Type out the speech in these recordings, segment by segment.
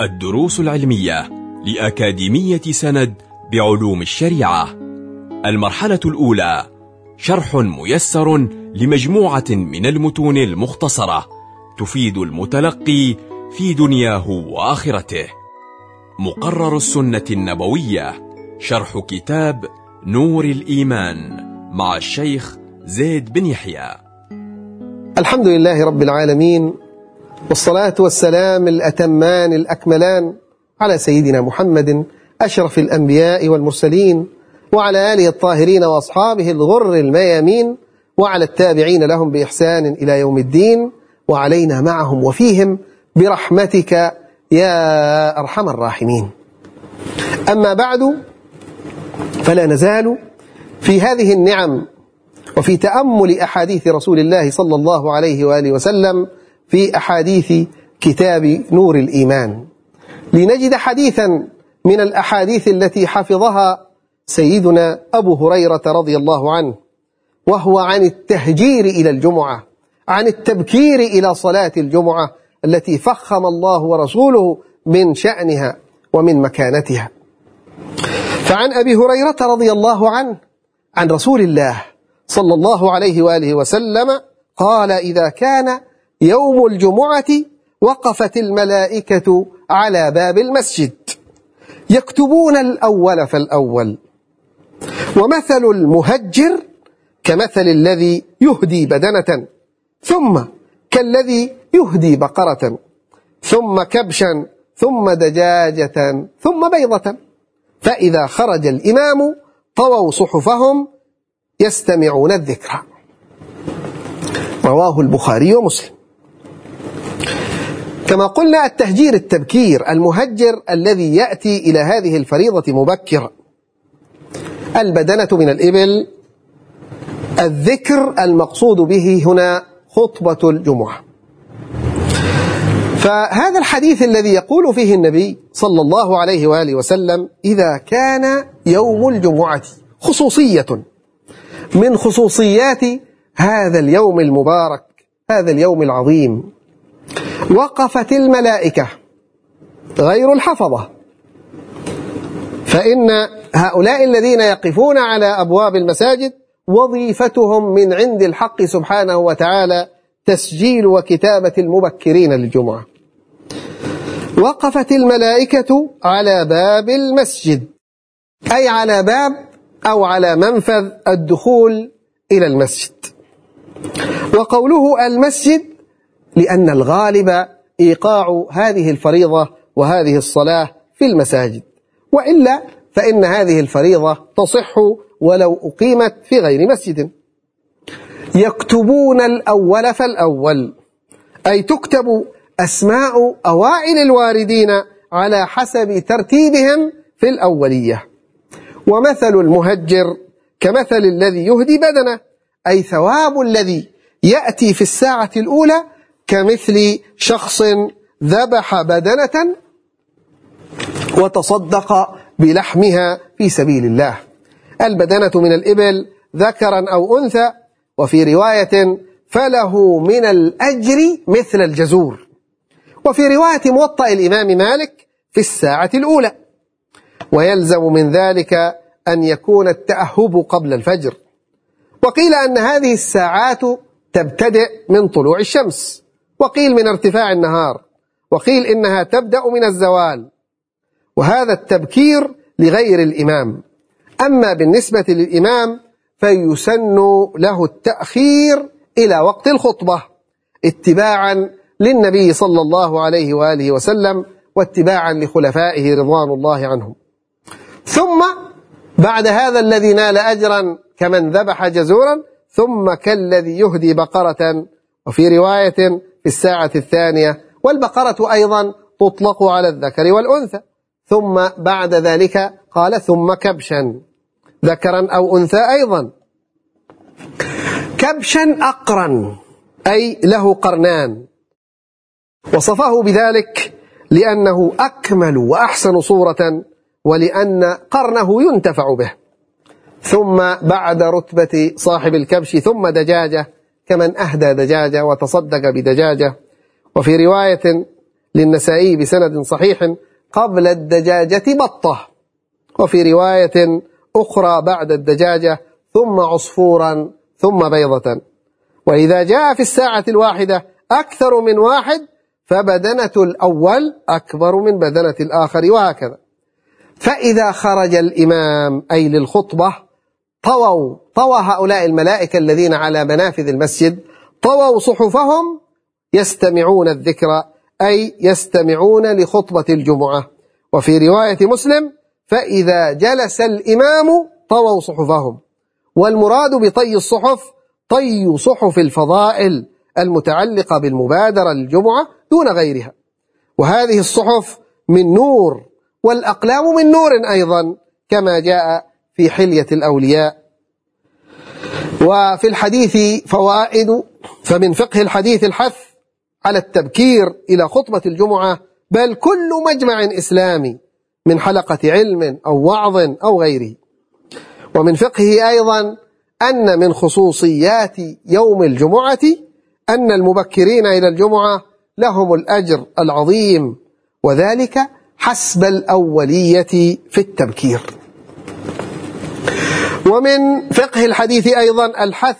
الدروس العلمية لأكاديمية سند بعلوم الشريعة. المرحلة الأولى شرح ميسر لمجموعة من المتون المختصرة تفيد المتلقي في دنياه وآخرته. مقرر السنة النبوية شرح كتاب نور الإيمان مع الشيخ زيد بن يحيى. الحمد لله رب العالمين والصلاة والسلام الأتمان الأكملان على سيدنا محمد أشرف الأنبياء والمرسلين وعلى آله الطاهرين وأصحابه الغر الميامين وعلى التابعين لهم بإحسان إلى يوم الدين وعلينا معهم وفيهم برحمتك يا أرحم الراحمين. أما بعد فلا نزال في هذه النعم وفي تأمل أحاديث رسول الله صلى الله عليه وآله وسلم في أحاديث كتاب نور الإيمان. لنجد حديثا من الأحاديث التي حفظها سيدنا أبو هريرة رضي الله عنه وهو عن التهجير إلى الجمعة عن التبكير إلى صلاة الجمعة التي فخم الله ورسوله من شأنها ومن مكانتها. فعن أبي هريرة رضي الله عنه عن رسول الله صلى الله عليه وآله وسلم قال إذا كان يوم الجمعة وقفت الملائكة على باب المسجد. يكتبون الأول فالأول. ومثل المهجر كمثل الذي يهدي بدنة ثم كالذي يهدي بقرة ثم كبشا ثم دجاجة ثم بيضة. فإذا خرج الإمام طووا صحفهم يستمعون الذكر. رواه البخاري ومسلم. كما قلنا التهجير التبكير المهجر الذي يأتي إلى هذه الفريضة مبكرا. البدنة من الإبل الذكر المقصود به هنا خطبة الجمعة. فهذا الحديث الذي يقول فيه النبي صلى الله عليه وآله وسلم إذا كان يوم الجمعة خصوصية من خصوصيات هذا اليوم المبارك هذا اليوم العظيم. وقفت الملائكة غير الحفظة. فإن هؤلاء الذين يقفون على أبواب المساجد وظيفتهم من عند الحق سبحانه وتعالى تسجيل وكتابة المبكرين للجمعة. وقفت الملائكة على باب المسجد أي على باب أو على منفذ الدخول إلى المسجد. وقوله المسجد لأن الغالب إيقاع هذه الفريضة وهذه الصلاة في المساجد. وإلا فإن هذه الفريضة تصح ولو أقيمت في غير مسجد. يكتبون الأول فالأول أي تكتب أسماء أوائل الواردين على حسب ترتيبهم في الأولية. ومثل المهجر كمثل الذي يهدي بدنه أي ثواب الذي يأتي في الساعة الأولى كمثل شخص ذبح بدنة وتصدق بلحمها في سبيل الله. البدنة من الإبل ذكرا أو أنثى وفي رواية فله من الأجر مثل الجزور. وفي رواية موطأ الإمام مالك في الساعة الأولى. ويلزم من ذلك أن يكون التأهب قبل الفجر. وقيل أن هذه الساعات تبتدئ من طلوع الشمس. وقيل من ارتفاع النهار وقيل إنها تبدأ من الزوال. وهذا التبكير لغير الإمام. أما بالنسبة للإمام فيسن له التأخير إلى وقت الخطبة اتباعا للنبي صلى الله عليه وآله وسلم واتباعا لخلفائه رضوان الله عنهم. ثم بعد هذا الذي نال أجرا كمن ذبح جزورا ثم كالذي يهدي بقرة وفي رواية في الساعة الثانية والبقرة أيضا تطلق على الذكر والأنثى. ثم بعد ذلك قال ثم كبشا ذكرا أو أنثى أيضا. كبشا أقرا أي له قرنان. وصفه بذلك لأنه أكمل وأحسن صورة ولأن قرنه ينتفع به. ثم بعد رتبة صاحب الكبش ثم دجاجة كمن أهدى دجاجة وتصدق بدجاجة. وفي رواية للنسائي بسند صحيح قبل الدجاجة بطة. وفي رواية أخرى بعد الدجاجة ثم عصفورا ثم بيضة. وإذا جاء في الساعة الواحدة أكثر من واحد فبدنة الأول أكبر من بدنة الآخر وهكذا. فإذا خرج الإمام أي للخطبة طووا طوى هؤلاء الملائكة الذين على منافذ المسجد طووا صحفهم يستمعون الذكر أي يستمعون لخطبة الجمعة. وفي رواية مسلم فإذا جلس الإمام طووا صحفهم. والمراد بطي الصحف طي صحف الفضائل المتعلقة بالمبادرة للجمعة دون غيرها. وهذه الصحف من نور والأقلام من نور أيضا كما جاء في حلية الأولياء. وفي الحديث فوائد فمن فقه الحديث الحث على التبكير إلى خطبة الجمعة بل كل مجمع إسلامي من حلقة علم أو وعظ أو غيره. ومن فقهه أيضا أن من خصوصيات يوم الجمعة أن المبكرين إلى الجمعة لهم الأجر العظيم وذلك حسب الأولية في التبكير. ومن فقه الحديث أيضا الحث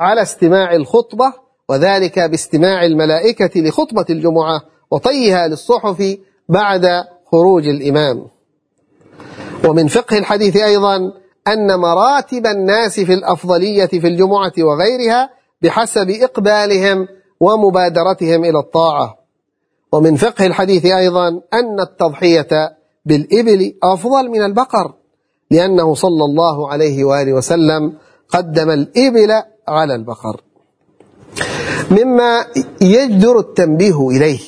على استماع الخطبة وذلك باستماع الملائكة لخطبة الجمعة وطيها للصحف بعد خروج الإمام. ومن فقه الحديث أيضا أن مراتب الناس في الأفضلية في الجمعة وغيرها بحسب إقبالهم ومبادرتهم إلى الطاعة. ومن فقه الحديث أيضا أن التضحية بالإبل أفضل من البقر. لأنه صلى الله عليه وآله وسلم قدم الإبل على البقر. مما يجدر التنبيه إليه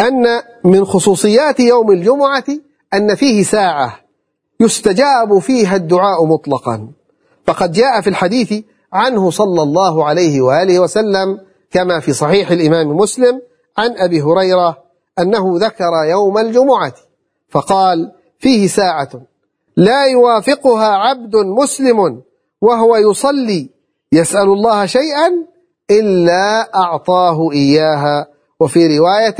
أن من خصوصيات يوم الجمعة أن فيه ساعة يستجاب فيها الدعاء مطلقا. فقد جاء في الحديث عنه صلى الله عليه وآله وسلم كما في صحيح الإمام مسلم عن أبي هريرة أنه ذكر يوم الجمعة فقال فيه ساعة. لا يوافقها عبد مسلم وهو يصلي. يسأل الله شيئا إلا أعطاه إياها. وفي رواية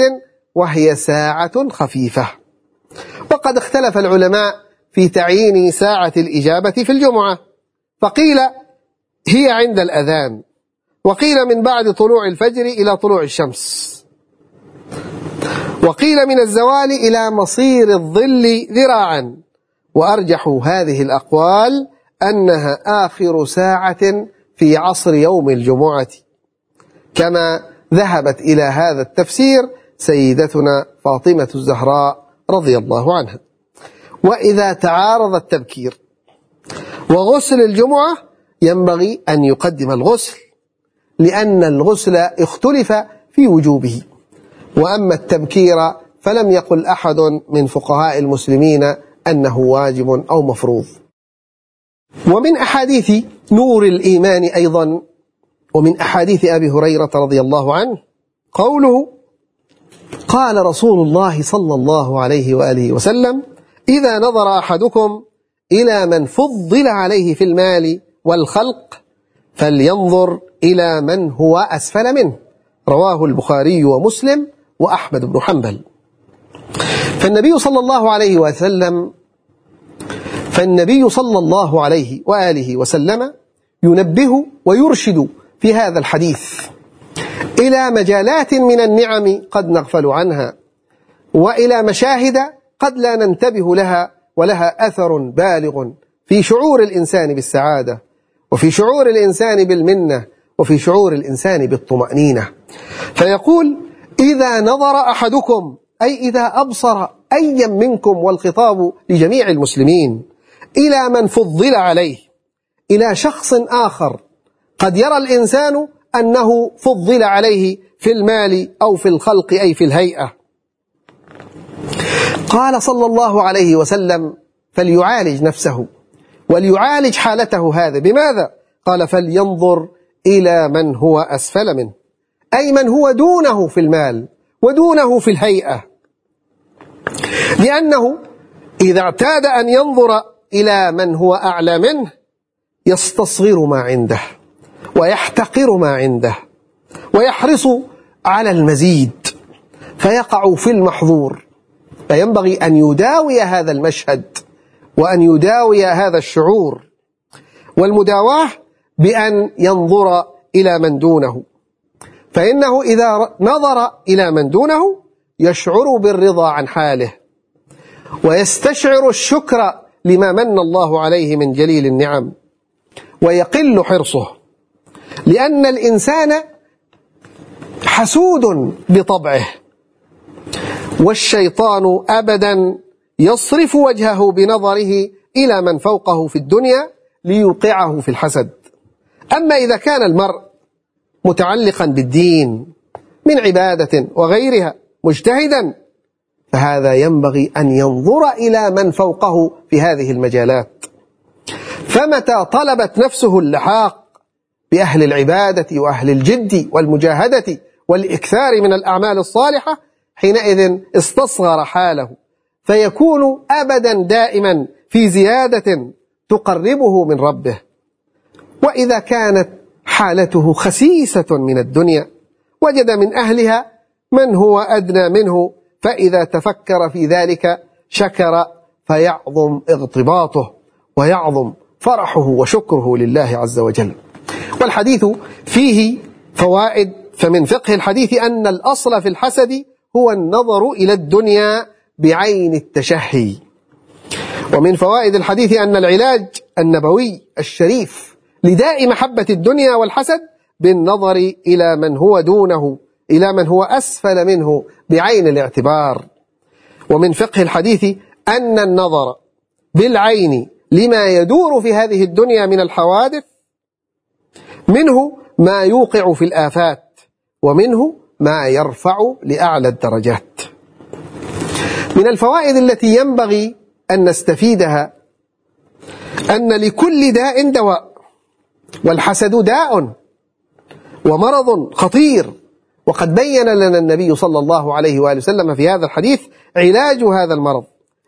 وهي ساعة خفيفة. وقد اختلف العلماء في تعيين ساعة الإجابة في الجمعة. فقيل هي عند الأذان. وقيل من بعد طلوع الفجر إلى طلوع الشمس. وقيل من الزوال إلى مصير الظل ذراعا. وأرجح هذه الأقوال أنها آخر ساعة في عصر يوم الجمعة. كما ذهبت إلى هذا التفسير سيدتنا فاطمة الزهراء رضي الله عنها. وإذا تعارض التبكير وغسل الجمعة ينبغي أن يقدم الغسل لأن الغسل اختلف في وجوبه. وأما التبكير فلم يقل أحد من فقهاء المسلمين أنه واجب أو مفروض. ومن أحاديث نور الإيمان أيضا ومن أحاديث أبي هريرة رضي الله عنه قوله قال رسول الله صلى الله عليه وآله وسلم إذا نظر أحدكم إلى من فضل عليه في المال والخلق فلينظر إلى من هو أسفل منه. رواه البخاري ومسلم وأحمد بن حنبل. فالنبي صلى الله عليه وسلم فالنبي صلى الله عليه وآله وسلم ينبه ويرشد في هذا الحديث إلى مجالات من النعم قد نغفل عنها وإلى مشاهد قد لا ننتبه لها ولها أثر بالغ في شعور الإنسان بالسعادة وفي شعور الإنسان بالمنة وفي شعور الإنسان بالطمأنينة. فيقول إذا نظر أحدكم أي إذا أبصر أيا منكم والخطاب لجميع المسلمين إلى من فضل عليه إلى شخص آخر قد يرى الإنسان أنه فضل عليه في المال أو في الخلق أي في الهيئة. قال صلى الله عليه وسلم فليعالج نفسه وليعالج حالته هذا. بماذا؟ قال فلينظر إلى من هو أسفل منه أي من هو دونه في المال ودونه في الهيئة. لأنه إذا اعتاد أن ينظر إلى من هو أعلى منه يستصغر ما عنده ويحتقر ما عنده ويحرص على المزيد فيقع في المحظور. فينبغي أن يداوي هذا المشهد وأن يداوي هذا الشعور. والمداواة بأن ينظر إلى من دونه. فإنه إذا نظر إلى من دونه يشعر بالرضا عن حاله. ويستشعر الشكر لما من الله عليه من جليل النعم ويقل حرصه. لأن الإنسان حسود بطبعه والشيطان أبدا يصرف وجهه بنظره إلى من فوقه في الدنيا ليوقعه في الحسد. أما إذا كان المرء متعلقا بالدين من عبادة وغيرها مجتهدا فهذا ينبغي أن ينظر إلى من فوقه في هذه المجالات. فمتى طلبت نفسه اللحاق بأهل العبادة وأهل الجد والمجاهدة والإكثار من الأعمال الصالحة حينئذ استصغر حاله فيكون أبدا دائما في زيادة تقربه من ربه. وإذا كانت حالته خسيسة من الدنيا وجد من أهلها من هو أدنى منه فإذا تفكر في ذلك شكر فيعظم اغتباطه ويعظم فرحه وشكره لله عز وجل. والحديث فيه فوائد فمن فقه الحديث أن الأصل في الحسد هو النظر إلى الدنيا بعين التشهي. ومن فوائد الحديث أن العلاج النبوي الشريف لداء محبة الدنيا والحسد بالنظر إلى من هو دونه. إلى من هو أسفل منه بعين الاعتبار. ومن فقه الحديث أن النظر بالعين لما يدور في هذه الدنيا من الحوادث منه ما يوقع في الآفات ومنه ما يرفع لأعلى الدرجات. من الفوائد التي ينبغي أن نستفيدها أن لكل داء دواء والحسد داء ومرض خطير. وقد بين لنا النبي صلى الله عليه وآله وسلم في هذا الحديث علاج هذا المرض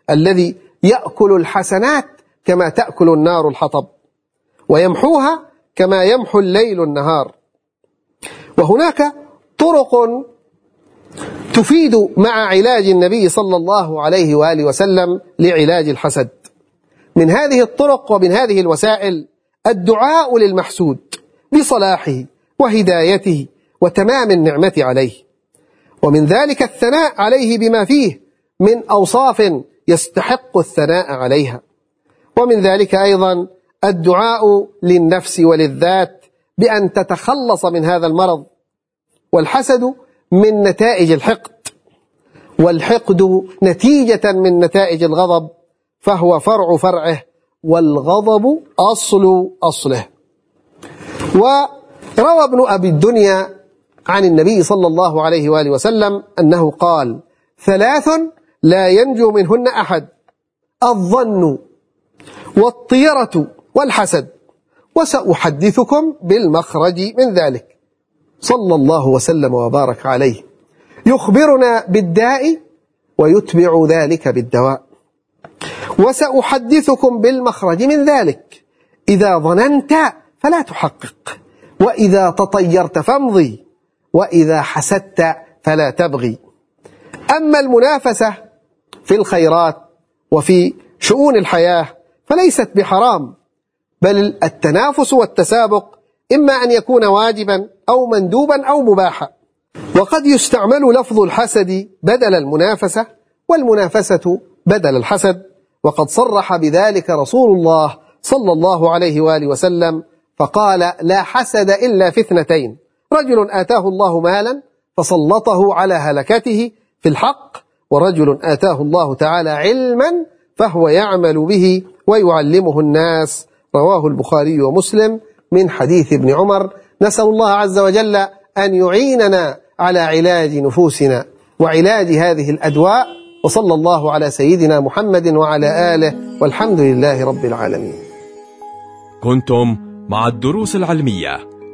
الذي يأكل الحسنات كما تأكل النار الحطب ويمحوها كما يمحو الليل النهار. وهناك طرق تفيد مع علاج النبي صلى الله عليه وآله وسلم لعلاج الحسد. من هذه الطرق ومن هذه الوسائل الدعاء للمحسود بصلاحه وهدايته وتمام النعمة عليه. ومن ذلك الثناء عليه بما فيه من أوصاف يستحق الثناء عليها. ومن ذلك أيضا الدعاء للنفس وللذات بأن تتخلص من هذا المرض. والحسد من نتائج الحقد. والحقد نتيجة من نتائج الغضب فهو فرع فرعه والغضب أصل أصله. وروى ابن أبي الدنيا عن النبي صلى الله عليه وآله وسلم أنه قال ثلاث لا ينجو منهن أحد الظن والطيرة والحسد وسأحدثكم بالمخرج من ذلك. صلى الله وسلم وبارك عليه. يخبرنا بالداء ويتبع ذلك بالدواء. وسأحدثكم بالمخرج من ذلك. إذا ظننت فلا تحقق وإذا تطيرت فامضي. وإذا حسدت فلا تبغي. أما المنافسة في الخيرات وفي شؤون الحياة فليست بحرام بل التنافس والتسابق إما أن يكون واجبا أو مندوبا أو مباحا. وقد يستعمل لفظ الحسد بدل المنافسة والمنافسة بدل الحسد. وقد صرح بذلك رسول الله صلى الله عليه وآله وسلم فقال لا حسد إلا في اثنتين رجل آتاه الله مالا فسلطه على هلكته في الحق ورجل آتاه الله تعالى علما فهو يعمل به ويعلمه الناس. رواه البخاري ومسلم من حديث ابن عمر نسأل الله عز وجل أن يعيننا على علاج نفوسنا وعلاج هذه الأدواء وصلى الله على سيدنا محمد وعلى آله والحمد لله رب العالمين. كنتم مع الدروس العلمية.